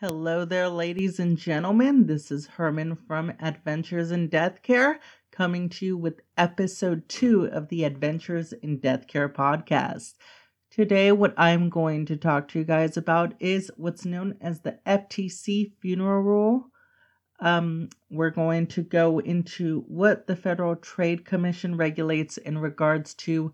Hello there, ladies and gentlemen. This is Herman from Adventures in Death Care coming to you with episode two of the Adventures in Death Care podcast. Today, what I'm going to talk to you guys about is what's known as the FTC funeral rule. Um, we're going to go into what the Federal Trade Commission regulates in regards to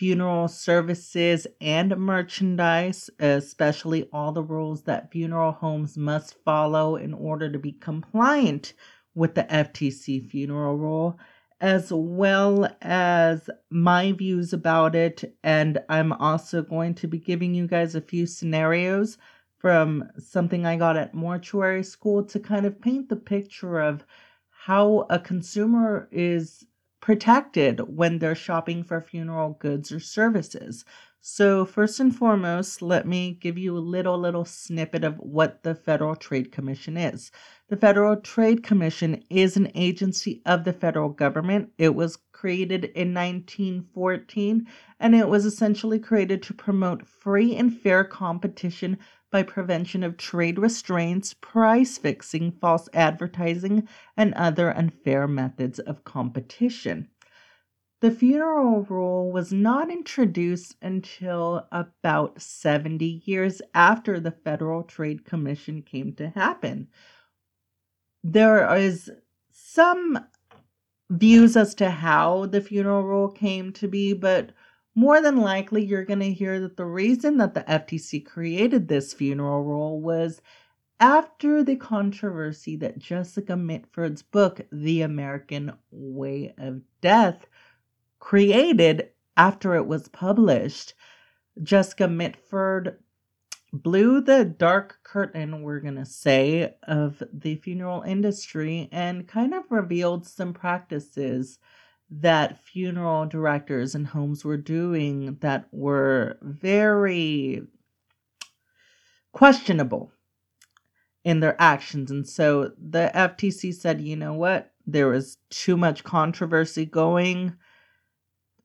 funeral services and merchandise, especially all the rules that funeral homes must follow in order to be compliant with the FTC funeral rule, as well as my views about it. And I'm also going to be giving you guys a few scenarios from something I got at mortuary school to kind of paint the picture of how a consumer is protected when they're shopping for funeral goods or services. So, first and foremost, let me give you a little, little snippet of what the Federal Trade Commission is. The Federal Trade Commission is an agency of the federal government. It was created in 1914 and it was essentially created to promote free and fair competition by prevention of trade restraints, price fixing, false advertising, and other unfair methods of competition. The funeral rule was not introduced until about 70 years after the Federal Trade Commission came to happen. There is some views as to how the funeral rule came to be, but more than likely you're going to hear that the reason that the FTC created this funeral rule was after the controversy that Jessica Mitford's book, The American Way of Death, created after it was published. Jessica Mitford blew the dark curtain, we're going to say, of the funeral industry and kind of revealed some practices that funeral directors and homes were doing that were very questionable in their actions. And so the FTC said, you know what? There was too much controversy going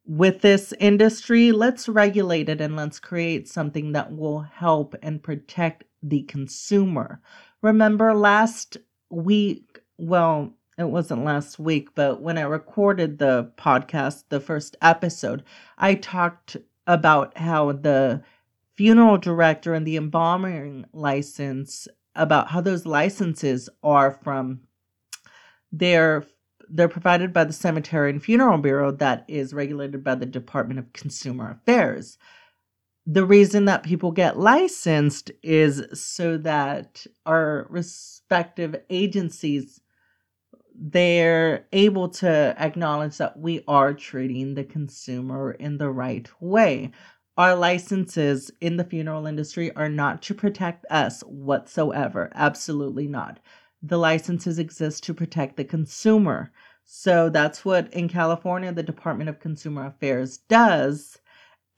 with this industry. Let's regulate it and let's create something that will help and protect the consumer. Remember last week, well, it wasn't last week, but when I recorded the podcast, the first episode, I talked about how the funeral director and the embalming license about how those licenses are from they're they're provided by the cemetery and funeral bureau that is regulated by the department of consumer affairs the reason that people get licensed is so that our respective agencies they're able to acknowledge that we are treating the consumer in the right way. Our licenses in the funeral industry are not to protect us whatsoever. Absolutely not. The licenses exist to protect the consumer. So that's what in California the Department of Consumer Affairs does.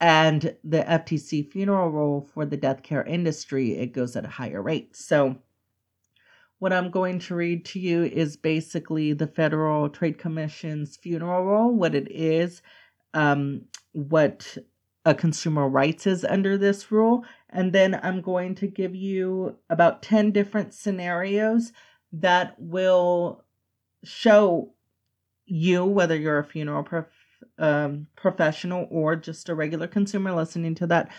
And the FTC funeral rule for the death care industry, it goes at a higher rate. So what I'm going to read to you is basically the Federal Trade Commission's funeral rule, what it is, um, what a consumer rights is under this rule, and then I'm going to give you about 10 different scenarios that will show you whether you're a funeral prof- um, professional or just a regular consumer listening to that.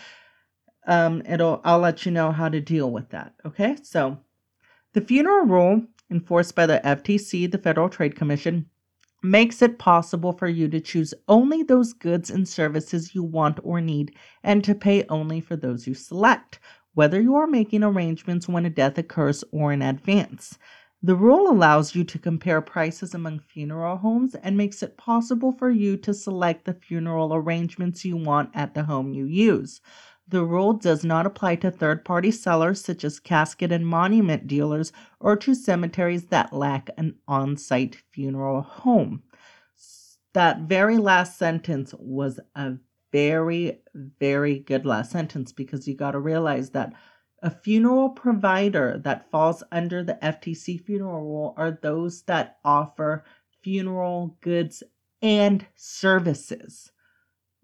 Um, it'll I'll let you know how to deal with that. Okay, so the funeral rule, enforced by the FTC, the Federal Trade Commission, makes it possible for you to choose only those goods and services you want or need and to pay only for those you select, whether you are making arrangements when a death occurs or in advance. The rule allows you to compare prices among funeral homes and makes it possible for you to select the funeral arrangements you want at the home you use. The rule does not apply to third party sellers such as casket and monument dealers or to cemeteries that lack an on site funeral home. That very last sentence was a very, very good last sentence because you got to realize that a funeral provider that falls under the FTC funeral rule are those that offer funeral goods and services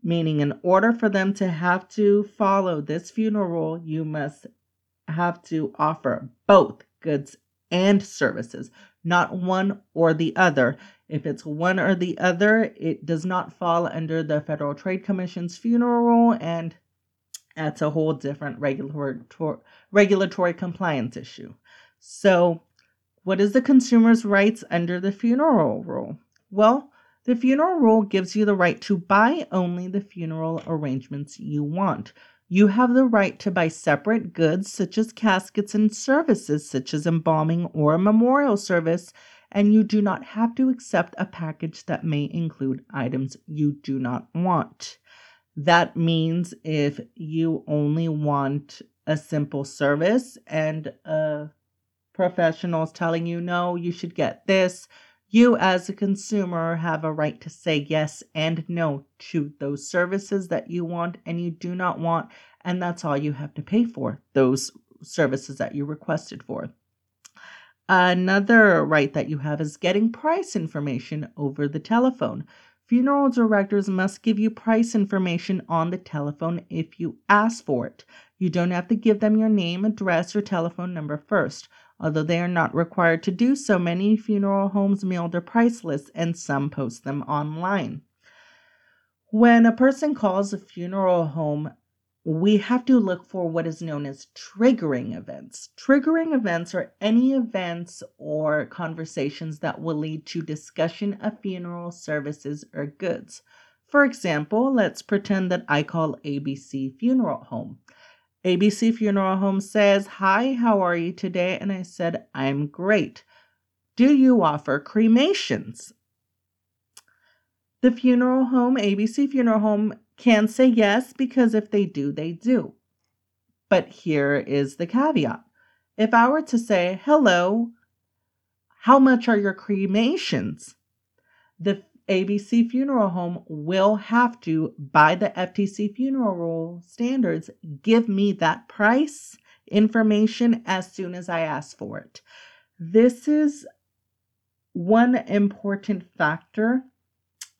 meaning in order for them to have to follow this funeral rule, you must have to offer both goods and services, not one or the other. If it's one or the other, it does not fall under the Federal Trade Commission's funeral rule, and that's a whole different regulatory regulatory compliance issue. So, what is the consumer's rights under the funeral rule? Well, the funeral rule gives you the right to buy only the funeral arrangements you want. You have the right to buy separate goods, such as caskets, and services, such as embalming or a memorial service, and you do not have to accept a package that may include items you do not want. That means if you only want a simple service and a professional is telling you, no, you should get this, you, as a consumer, have a right to say yes and no to those services that you want and you do not want. And that's all you have to pay for those services that you requested for. Another right that you have is getting price information over the telephone. Funeral directors must give you price information on the telephone if you ask for it. You don't have to give them your name, address, or telephone number first. Although they are not required to do so, many funeral homes mail their price lists and some post them online. When a person calls a funeral home, we have to look for what is known as triggering events. Triggering events are any events or conversations that will lead to discussion of funeral services or goods. For example, let's pretend that I call ABC Funeral Home. ABC Funeral Home says, Hi, how are you today? And I said, I'm great. Do you offer cremations? The funeral home, ABC Funeral Home, can say yes because if they do, they do. But here is the caveat. If I were to say, Hello, how much are your cremations? The ABC Funeral Home will have to, by the FTC funeral standards, give me that price information as soon as I ask for it. This is one important factor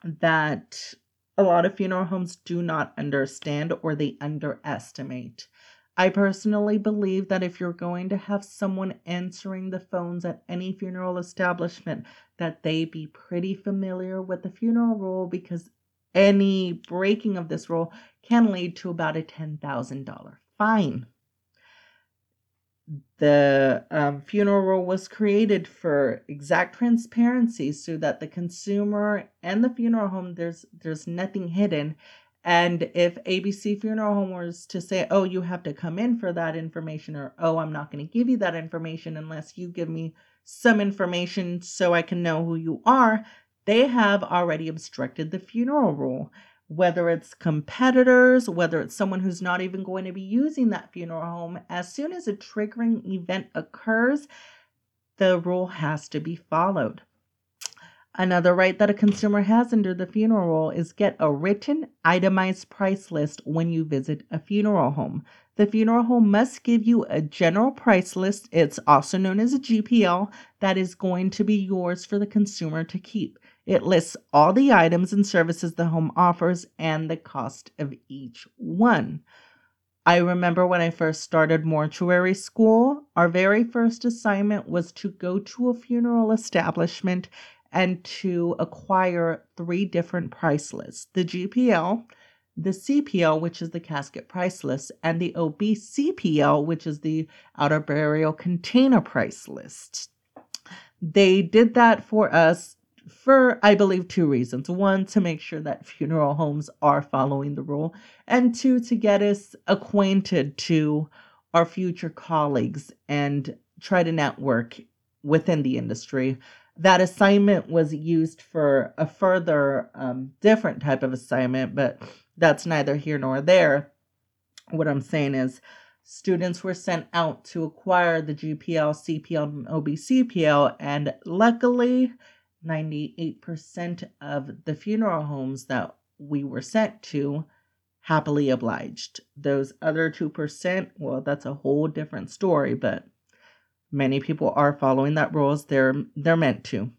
that a lot of funeral homes do not understand or they underestimate. I personally believe that if you're going to have someone answering the phones at any funeral establishment, that they be pretty familiar with the funeral rule because any breaking of this rule can lead to about a $10,000 fine. The um, funeral rule was created for exact transparency so that the consumer and the funeral home there's there's nothing hidden and if ABC Funeral Home was to say, oh, you have to come in for that information, or oh, I'm not going to give you that information unless you give me some information so I can know who you are, they have already obstructed the funeral rule. Whether it's competitors, whether it's someone who's not even going to be using that funeral home, as soon as a triggering event occurs, the rule has to be followed. Another right that a consumer has under the funeral rule is get a written itemized price list when you visit a funeral home. The funeral home must give you a general price list. It's also known as a GPL that is going to be yours for the consumer to keep. It lists all the items and services the home offers and the cost of each one. I remember when I first started mortuary school, our very first assignment was to go to a funeral establishment and to acquire three different price lists the GPL, the CPL, which is the casket price list, and the OBCPL, which is the outer burial container price list. They did that for us for, I believe, two reasons. One, to make sure that funeral homes are following the rule, and two, to get us acquainted to our future colleagues and try to network within the industry that assignment was used for a further um, different type of assignment, but that's neither here nor there. What I'm saying is, students were sent out to acquire the GPL, CPL, and OBCPL, and luckily, 98% of the funeral homes that we were sent to happily obliged. Those other 2%, well, that's a whole different story, but Many people are following that rules they're they're meant to.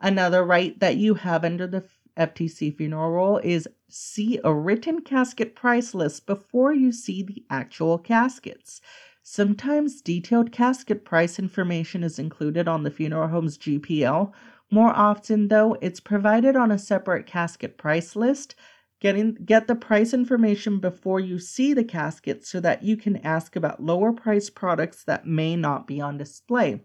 Another right that you have under the FTC funeral rule is see a written casket price list before you see the actual caskets. Sometimes detailed casket price information is included on the funeral home's GPL. More often, though, it's provided on a separate casket price list. Getting get the price information before you see the casket so that you can ask about lower price products that may not be on display.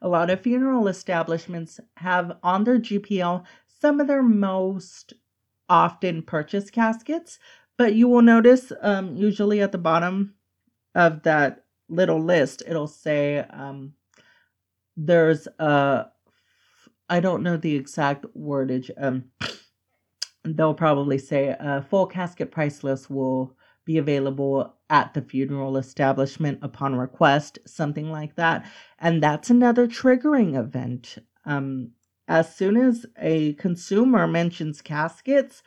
A lot of funeral establishments have on their GPL some of their most often purchased caskets, but you will notice um, usually at the bottom of that little list, it'll say um, there's a, I don't know the exact wordage. Um, they'll probably say a full casket price list will be available at the funeral establishment upon request, something like that. And that's another triggering event. Um, as soon as a consumer mentions caskets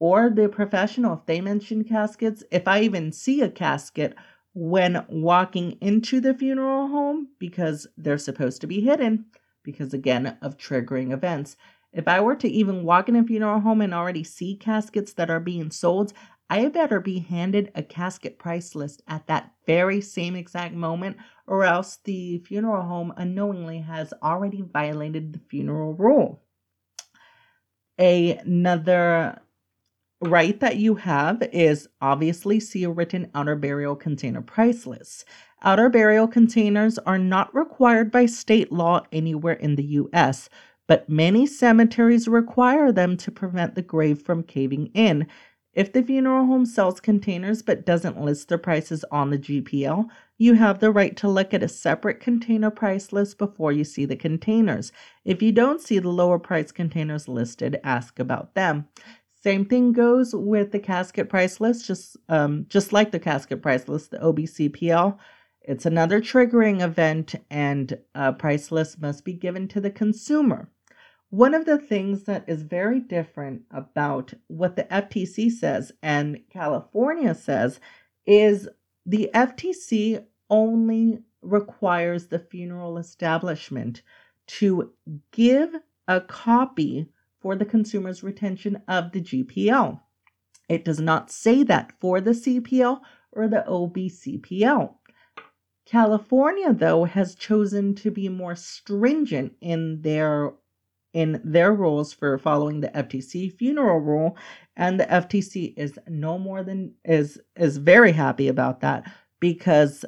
or the professional, if they mention caskets, if I even see a casket when walking into the funeral home, because they're supposed to be hidden, because again of triggering events. If I were to even walk in a funeral home and already see caskets that are being sold, I better be handed a casket price list at that very same exact moment, or else the funeral home unknowingly has already violated the funeral rule. Another right that you have is obviously see a written outer burial container price list. Outer burial containers are not required by state law anywhere in the US, but many cemeteries require them to prevent the grave from caving in. If the funeral home sells containers but doesn't list their prices on the GPL, you have the right to look at a separate container price list before you see the containers. If you don't see the lower price containers listed, ask about them. Same thing goes with the casket price list, just um, just like the casket price list, the OBCPL. It's another triggering event, and a price list must be given to the consumer. One of the things that is very different about what the FTC says and California says is the FTC only requires the funeral establishment to give a copy for the consumer's retention of the GPL. It does not say that for the CPL or the OBCPL. California, though, has chosen to be more stringent in their in their rules for following the FTC funeral rule and the FTC is no more than is is very happy about that because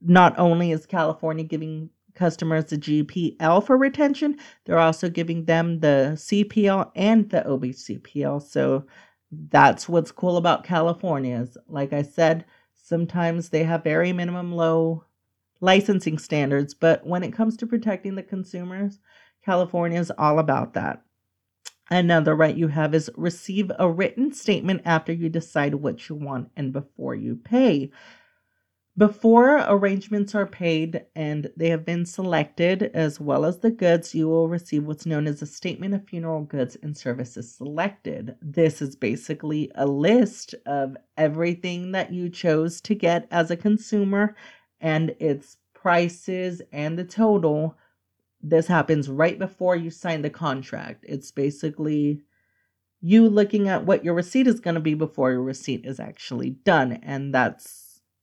not only is California giving customers the GPL for retention, they're also giving them the CPL and the OBCPL. So that's what's cool about California is like I said, sometimes they have very minimum low licensing standards, but when it comes to protecting the consumers, California is all about that. Another right you have is receive a written statement after you decide what you want and before you pay. Before arrangements are paid and they have been selected, as well as the goods, you will receive what's known as a statement of funeral goods and services selected. This is basically a list of everything that you chose to get as a consumer and its prices and the total this happens right before you sign the contract. It's basically you looking at what your receipt is going to be before your receipt is actually done. And that's,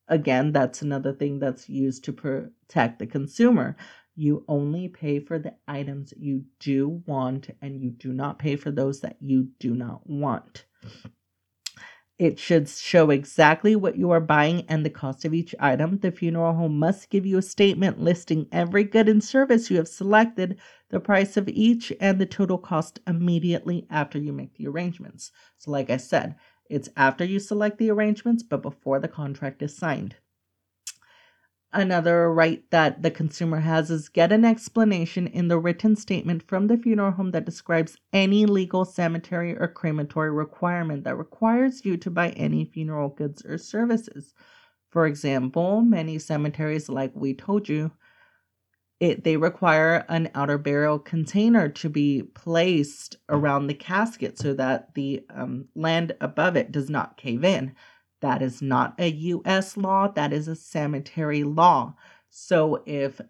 again, that's another thing that's used to protect the consumer. You only pay for the items you do want, and you do not pay for those that you do not want. It should show exactly what you are buying and the cost of each item. The funeral home must give you a statement listing every good and service you have selected, the price of each, and the total cost immediately after you make the arrangements. So, like I said, it's after you select the arrangements, but before the contract is signed. Another right that the consumer has is get an explanation in the written statement from the funeral home that describes any legal cemetery or crematory requirement that requires you to buy any funeral goods or services. For example, many cemeteries, like we told you, it, they require an outer burial container to be placed around the casket so that the um, land above it does not cave in. That is not a US law, that is a cemetery law. So if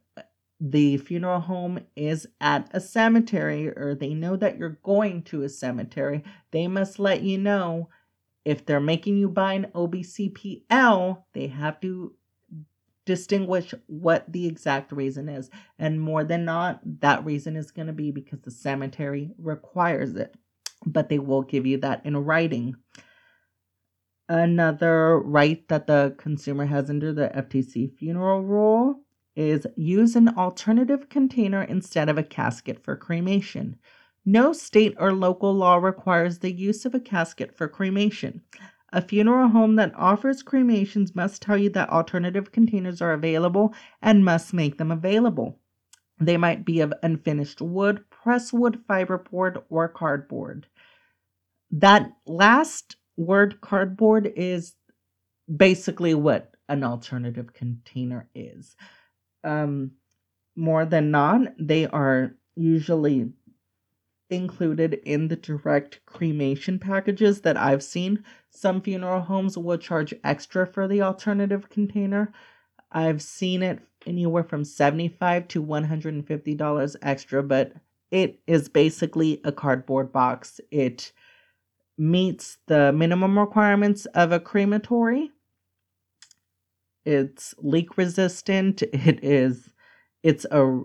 the funeral home is at a cemetery or they know that you're going to a cemetery, they must let you know if they're making you buy an OBCPL, they have to distinguish what the exact reason is. And more than not, that reason is going to be because the cemetery requires it. But they will give you that in writing. Another right that the consumer has under the FTC funeral rule is use an alternative container instead of a casket for cremation. No state or local law requires the use of a casket for cremation. A funeral home that offers cremations must tell you that alternative containers are available and must make them available. They might be of unfinished wood, presswood, fiberboard, or cardboard. That last word, cardboard, is basically what an alternative container is. Um, more than not, they are usually included in the direct cremation packages that I've seen. Some funeral homes will charge extra for the alternative container. I've seen it anywhere from 75 to $150 extra, but it is basically a cardboard box. It meets the minimum requirements of a crematory. It's leak resistant. It is it's a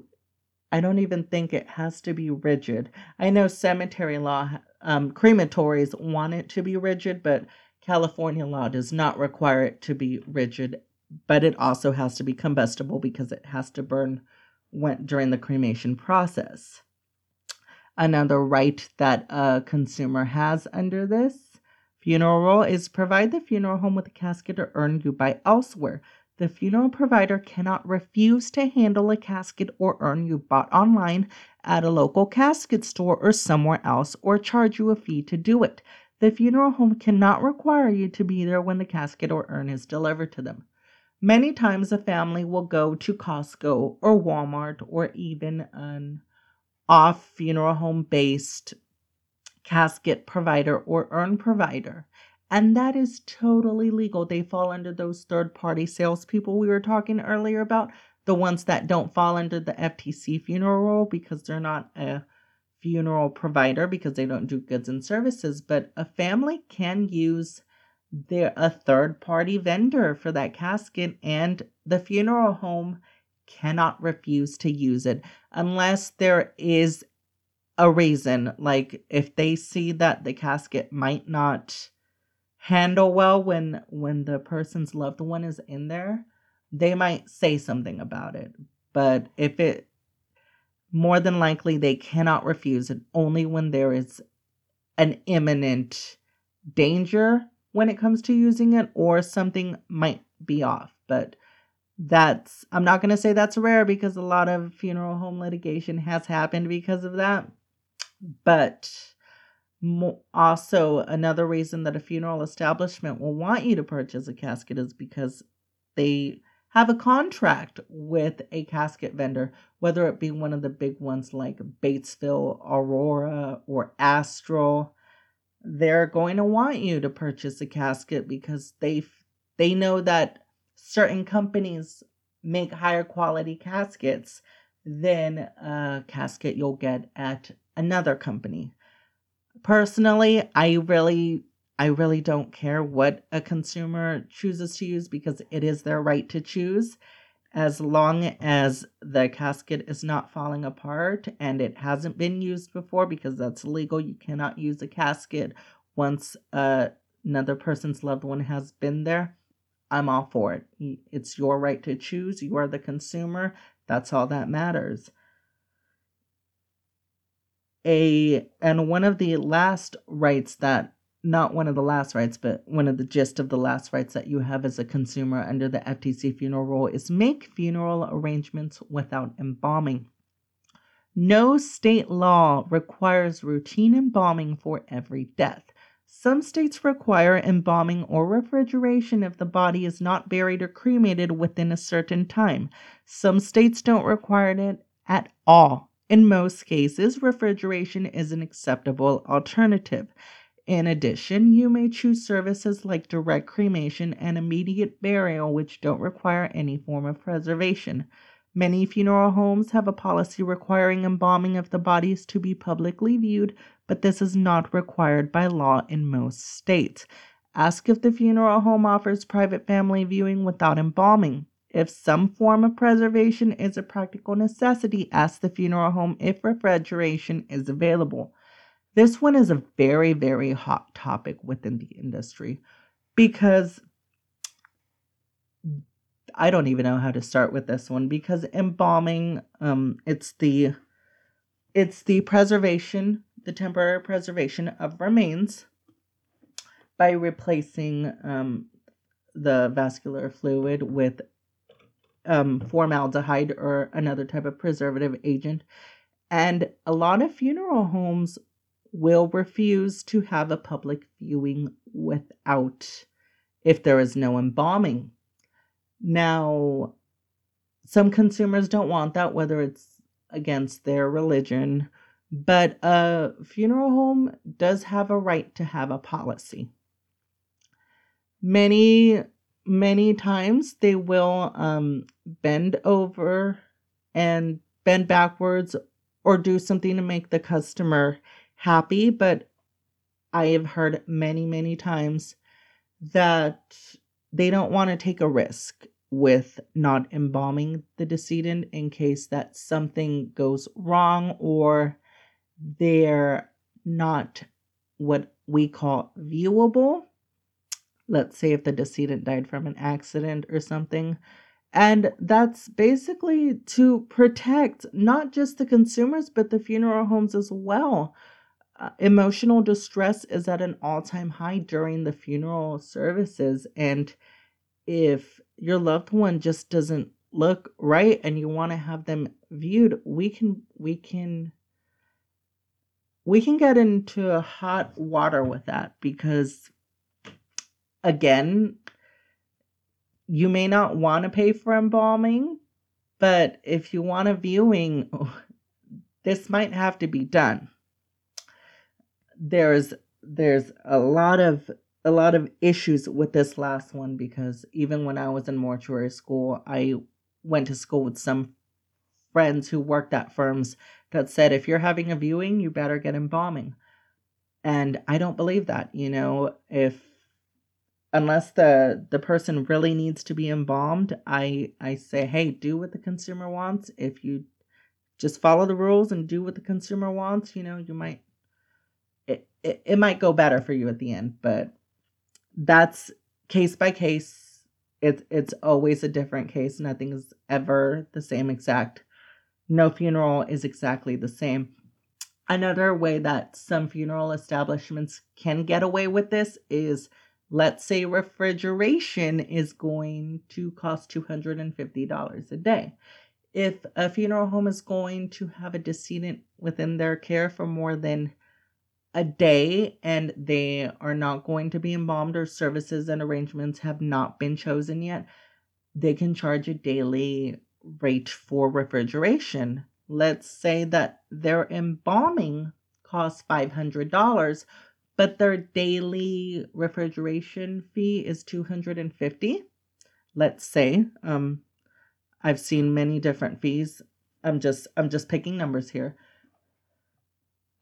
I don't even think it has to be rigid. I know cemetery law, um, crematories want it to be rigid, but California law does not require it to be rigid. But it also has to be combustible because it has to burn when, during the cremation process. Another right that a consumer has under this funeral is provide the funeral home with a casket or urn you buy elsewhere the funeral provider cannot refuse to handle a casket or urn you bought online at a local casket store or somewhere else or charge you a fee to do it. The funeral home cannot require you to be there when the casket or urn is delivered to them. Many times a family will go to Costco or Walmart or even an off funeral home based casket provider or urn provider and that is totally legal. They fall under those third party salespeople we were talking earlier about, the ones that don't fall under the FTC funeral rule because they're not a funeral provider because they don't do goods and services. But a family can use their a third party vendor for that casket, and the funeral home cannot refuse to use it unless there is a reason. Like if they see that the casket might not handle well when when the person's loved one is in there, they might say something about it. But if it more than likely they cannot refuse it only when there is an imminent danger when it comes to using it or something might be off. But that's I'm not going to say that's rare because a lot of funeral home litigation has happened because of that. But also, another reason that a funeral establishment will want you to purchase a casket is because they have a contract with a casket vendor, whether it be one of the big ones like Batesville, Aurora, or Astral. They're going to want you to purchase a casket because they they know that certain companies make higher quality caskets than a casket you'll get at another company personally, I really I really don't care what a consumer chooses to use because it is their right to choose as long as the casket is not falling apart and it hasn't been used before because that's legal. You cannot use a casket once uh, another person's loved one has been there. I'm all for it. It's your right to choose. You are the consumer. That's all that matters a and one of the last rights that not one of the last rights, but one of the gist of the last rights that you have as a consumer under the FTC funeral rule is make funeral arrangements without embalming. No state law requires routine embalming for every death. Some states require embalming or refrigeration if the body is not buried or cremated within a certain time. Some states don't require it at all. In most cases, refrigeration is an acceptable alternative. In addition, you may choose services like direct cremation and immediate burial, which don't require any form of preservation. Many funeral homes have a policy requiring embalming of the bodies to be publicly viewed, but this is not required by law in most states. Ask if the funeral home offers private family viewing without embalming. If some form of preservation is a practical necessity, ask the funeral home if refrigeration is available. This one is a very, very hot topic within the industry because I don't even know how to start with this one because embalming, um, it's the it's the preservation, the temporary preservation of remains by replacing um, the vascular fluid with um, formaldehyde or another type of preservative agent. And a lot of funeral homes will refuse to have a public viewing without, if there is no embalming. Now, some consumers don't want that, whether it's against their religion, but a funeral home does have a right to have a policy. Many many times they will um, bend over and bend backwards or do something to make the customer happy. But I have heard many, many times that they don't want to take a risk with not embalming the decedent in case that something goes wrong or they're not what we call viewable let's say if the decedent died from an accident or something. And that's basically to protect not just the consumers, but the funeral homes as well. Uh, emotional distress is at an all time high during the funeral services. And if your loved one just doesn't look right and you want to have them viewed, we can, we can, we can get into hot water with that because again, you may not want to pay for embalming, but if you want a viewing, this might have to be done. There's there's a lot of a lot of issues with this last one because even when I was in mortuary school, I went to school with some friends who worked at firms that said if you're having a viewing, you better get embalming. And I don't believe that, you know, if unless the the person really needs to be embalmed, I I say, hey, do what the consumer wants. If you just follow the rules and do what the consumer wants, you know, you might it, it, it might go better for you at the end, but that's case by case. It's it's always a different case. Nothing is ever the same exact. No funeral is exactly the same. Another way that some funeral establishments can get away with this is Let's say refrigeration is going to cost $250 a day. If a funeral home is going to have a decedent within their care for more than a day and they are not going to be embalmed or services and arrangements have not been chosen yet, they can charge a daily rate for refrigeration. Let's say that their embalming costs $500 but their daily refrigeration fee is 250 let's say um i've seen many different fees. I'm just i'm just picking numbers here.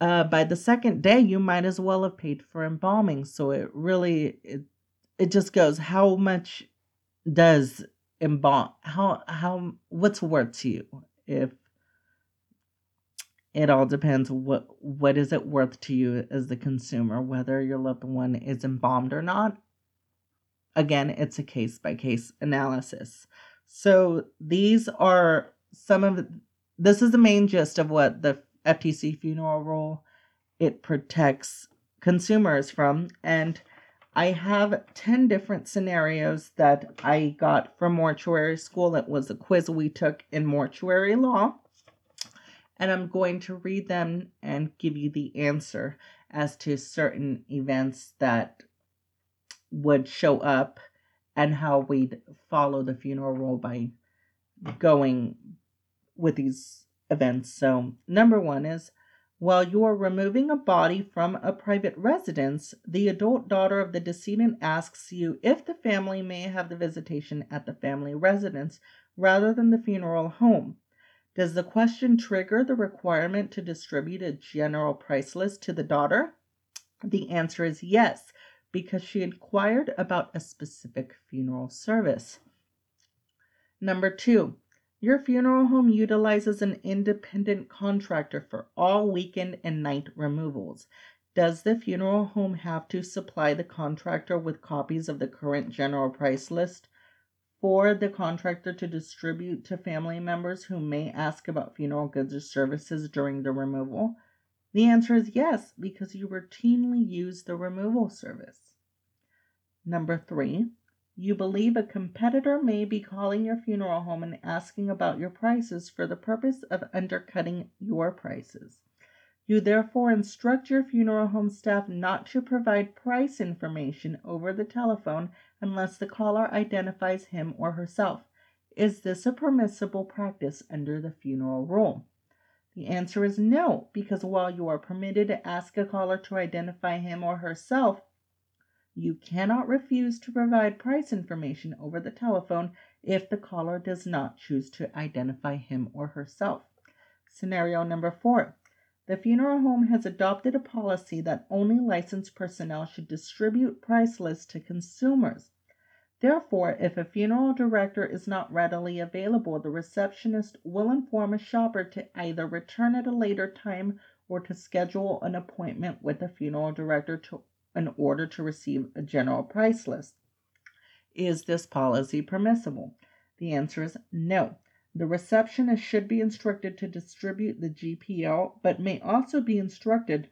Uh by the second day you might as well have paid for embalming. So it really it it just goes how much does embalm how how what's worth to you if it all depends what what is it worth to you as the consumer whether your loved one is embalmed or not. Again it's a case by case analysis. So these are some of this is the main gist of what the FTC funeral rule it protects consumers from. And I have 10 different scenarios that I got from mortuary school. It was a quiz we took in mortuary law and I'm going to read them and give you the answer as to certain events that would show up and how we'd follow the funeral rule by going with these events. So, number one is while you are removing a body from a private residence, the adult daughter of the decedent asks you if the family may have the visitation at the family residence rather than the funeral home. Does the question trigger the requirement to distribute a general price list to the daughter? The answer is yes, because she inquired about a specific funeral service. Number two, your funeral home utilizes an independent contractor for all weekend and night removals. Does the funeral home have to supply the contractor with copies of the current general price list for the contractor to distribute to family members who may ask about funeral goods or services during the removal? The answer is yes, because you routinely use the removal service. Number three, you believe a competitor may be calling your funeral home and asking about your prices for the purpose of undercutting your prices. You therefore instruct your funeral home staff not to provide price information over the telephone unless the caller identifies him or herself. Is this a permissible practice under the funeral rule? The answer is no, because while you are permitted to ask a caller to identify him or herself, you cannot refuse to provide price information over the telephone if the caller does not choose to identify him or herself. Scenario number four. The funeral home has adopted a policy that only licensed personnel should distribute price lists to consumers. Therefore, if a funeral director is not readily available, the receptionist will inform a shopper to either return at a later time or to schedule an appointment with the funeral director to, in order to receive a general price list. Is this policy permissible? The answer is no. The receptionist should be instructed to distribute the GPL, but may also be instructed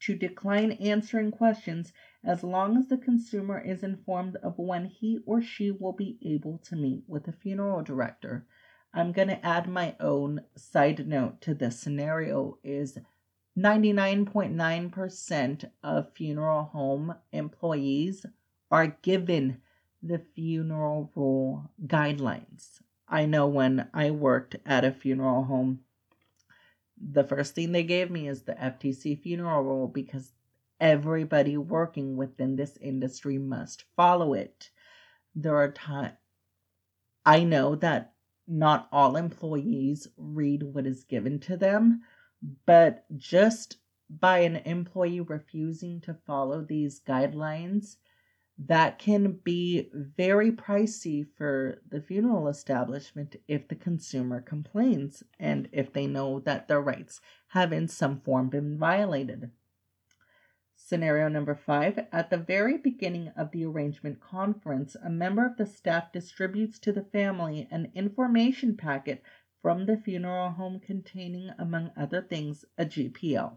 to decline answering questions as long as the consumer is informed of when he or she will be able to meet with a funeral director. I'm going to add my own side note to this scenario is 99.9% of funeral home employees are given the funeral rule guidelines. I know when I worked at a funeral home, the first thing they gave me is the FTC funeral rule because everybody working within this industry must follow it. There are times I know that not all employees read what is given to them, but just by an employee refusing to follow these guidelines, that can be very pricey for the funeral establishment if the consumer complains and if they know that their rights have in some form been violated. Scenario number five At the very beginning of the arrangement conference, a member of the staff distributes to the family an information packet from the funeral home containing, among other things, a GPL.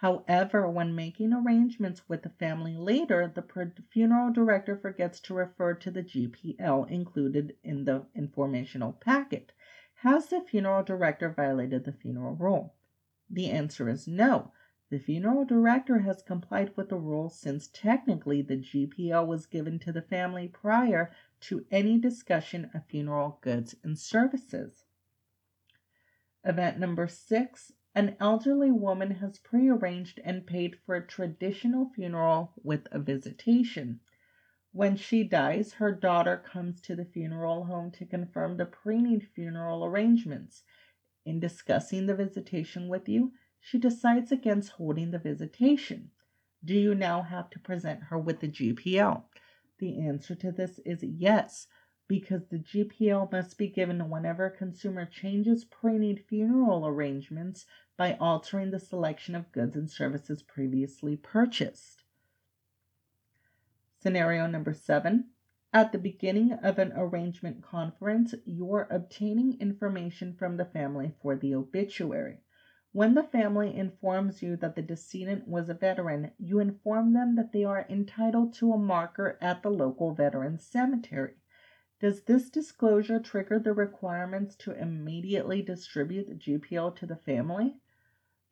However, when making arrangements with the family later, the funeral director forgets to refer to the GPL included in the informational packet. Has the funeral director violated the funeral rule? The answer is no. The funeral director has complied with the rule since technically the GPL was given to the family prior to any discussion of funeral goods and services. Event number six an elderly woman has prearranged and paid for a traditional funeral with a visitation. When she dies, her daughter comes to the funeral home to confirm the pre-need funeral arrangements. In discussing the visitation with you, she decides against holding the visitation. Do you now have to present her with the GPL? The answer to this is yes because the GPL must be given whenever a consumer changes pre-need funeral arrangements by altering the selection of goods and services previously purchased. Scenario number seven. At the beginning of an arrangement conference, you are obtaining information from the family for the obituary. When the family informs you that the decedent was a veteran, you inform them that they are entitled to a marker at the local veterans cemetery. Does this disclosure trigger the requirements to immediately distribute the GPL to the family?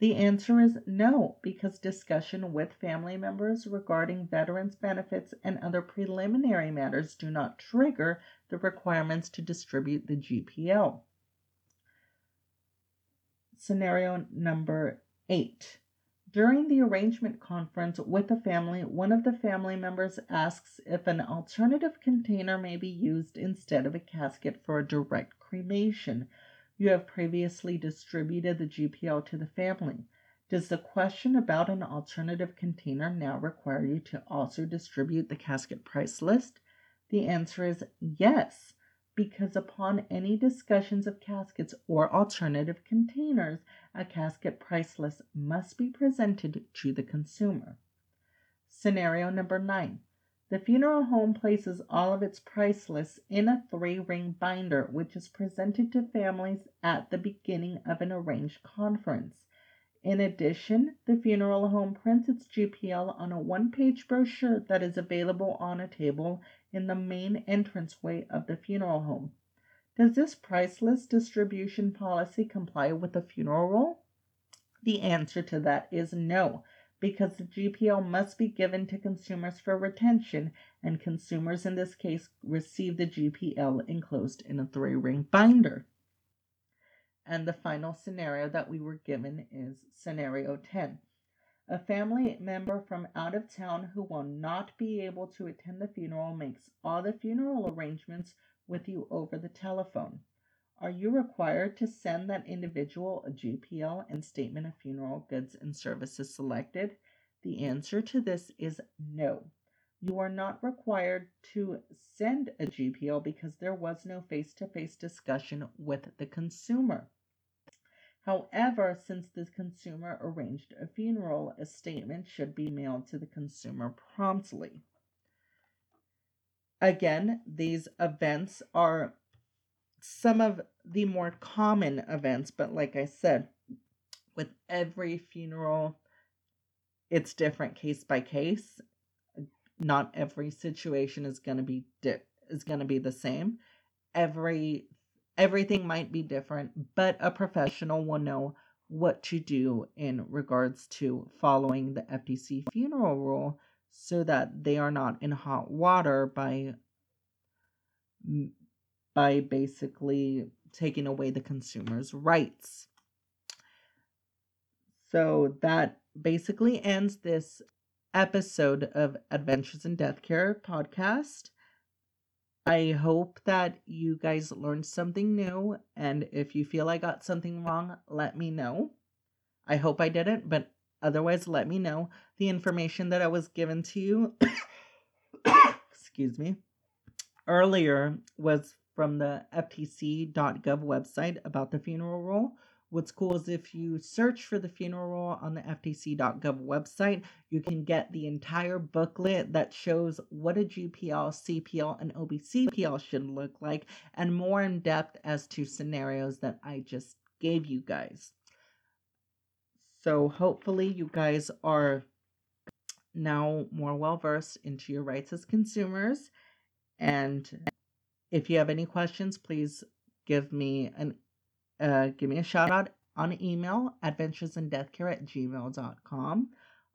The answer is no, because discussion with family members regarding veterans benefits and other preliminary matters do not trigger the requirements to distribute the GPL. Scenario number eight. During the arrangement conference with the family, one of the family members asks if an alternative container may be used instead of a casket for a direct cremation. You have previously distributed the GPL to the family. Does the question about an alternative container now require you to also distribute the casket price list? The answer is yes, because upon any discussions of caskets or alternative containers, a casket price list must be presented to the consumer. Scenario number nine. The funeral home places all of its price lists in a three ring binder, which is presented to families at the beginning of an arranged conference. In addition, the funeral home prints its GPL on a one page brochure that is available on a table in the main entranceway of the funeral home. Does this price list distribution policy comply with the funeral rule? The answer to that is no, because the GPL must be given to consumers for retention, and consumers in this case receive the GPL enclosed in a three ring binder. And the final scenario that we were given is scenario 10. A family member from out of town who will not be able to attend the funeral makes all the funeral arrangements with you over the telephone. Are you required to send that individual a GPL and statement of funeral goods and services selected? The answer to this is no. You are not required to send a GPL because there was no face to face discussion with the consumer. However, since the consumer arranged a funeral, a statement should be mailed to the consumer promptly. Again, these events are some of the more common events, but like I said, with every funeral, it's different case by case. Not every situation is going to be di- is going to be the same. Every everything might be different, but a professional will know what to do in regards to following the FTC funeral rule so that they are not in hot water by by basically taking away the consumer's rights. So that basically ends this episode of Adventures in Death Care podcast. I hope that you guys learned something new. And if you feel I got something wrong, let me know. I hope I didn't, but otherwise, let me know. The information that I was given to you, excuse me, earlier was from the FTC.gov website about the funeral rule. What's cool is if you search for the funeral on the FTC.gov website, you can get the entire booklet that shows what a GPL, CPL, and OBCPL should look like, and more in depth as to scenarios that I just gave you guys. So hopefully, you guys are now more well versed into your rights as consumers. And if you have any questions, please give me an uh, give me a shout out on email, adventuresindeathcare at gmail.com.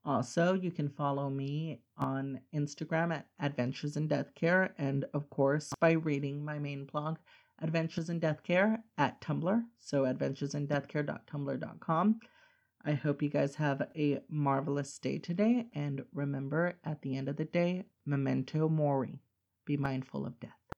Also, you can follow me on Instagram at Adventures in Death Care, and of course, by reading my main blog, Adventures in Death Care, at Tumblr, so adventuresindeathcare.tumblr.com. I hope you guys have a marvelous day today, and remember, at the end of the day, memento mori, be mindful of death.